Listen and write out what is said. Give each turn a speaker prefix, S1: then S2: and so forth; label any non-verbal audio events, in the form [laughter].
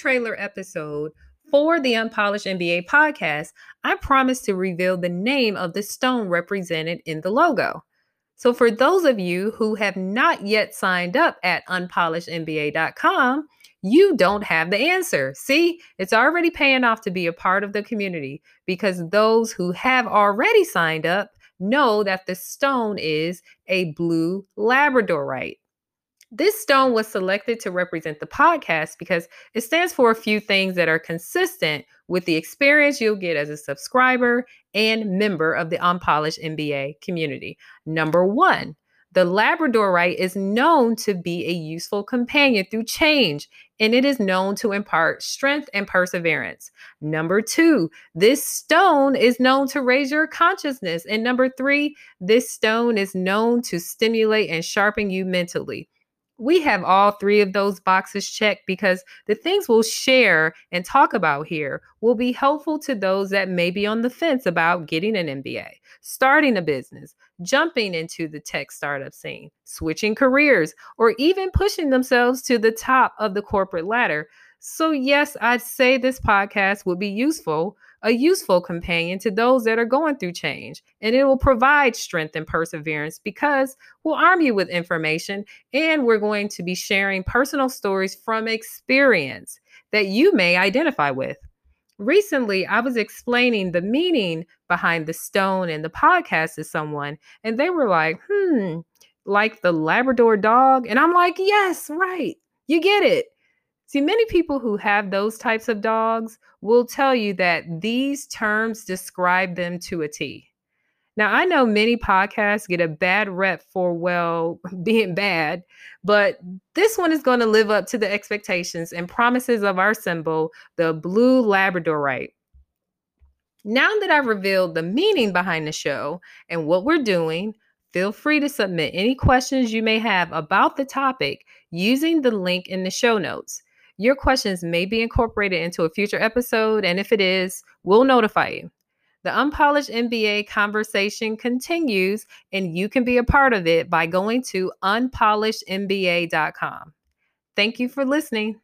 S1: trailer episode for the Unpolished MBA podcast, I promised to reveal the name of the stone represented in the logo. So, for those of you who have not yet signed up at unpolishedmba.com, you don't have the answer. See, it's already paying off to be a part of the community because those who have already signed up know that the stone is a blue labradorite. This stone was selected to represent the podcast because it stands for a few things that are consistent with the experience you'll get as a subscriber and member of the Unpolished MBA community. Number one, the Labradorite is known to be a useful companion through change, and it is known to impart strength and perseverance. Number two, this stone is known to raise your consciousness. And number three, this stone is known to stimulate and sharpen you mentally we have all three of those boxes checked because the things we'll share and talk about here will be helpful to those that may be on the fence about getting an MBA, starting a business, jumping into the tech startup scene, switching careers, or even pushing themselves to the top of the corporate ladder. So, yes, I'd say this podcast would be useful a useful companion to those that are going through change. And it will provide strength and perseverance because we'll arm you with information and we're going to be sharing personal stories from experience that you may identify with. Recently, I was explaining the meaning behind the stone and the podcast to someone, and they were like, hmm, like the Labrador dog. And I'm like, yes, right. You get it. See, many people who have those types of dogs will tell you that these terms describe them to a T. Now, I know many podcasts get a bad rep for, well, [laughs] being bad, but this one is going to live up to the expectations and promises of our symbol, the blue Labradorite. Now that I've revealed the meaning behind the show and what we're doing, feel free to submit any questions you may have about the topic using the link in the show notes. Your questions may be incorporated into a future episode, and if it is, we'll notify you. The Unpolished MBA conversation continues, and you can be a part of it by going to unpolishedmba.com. Thank you for listening.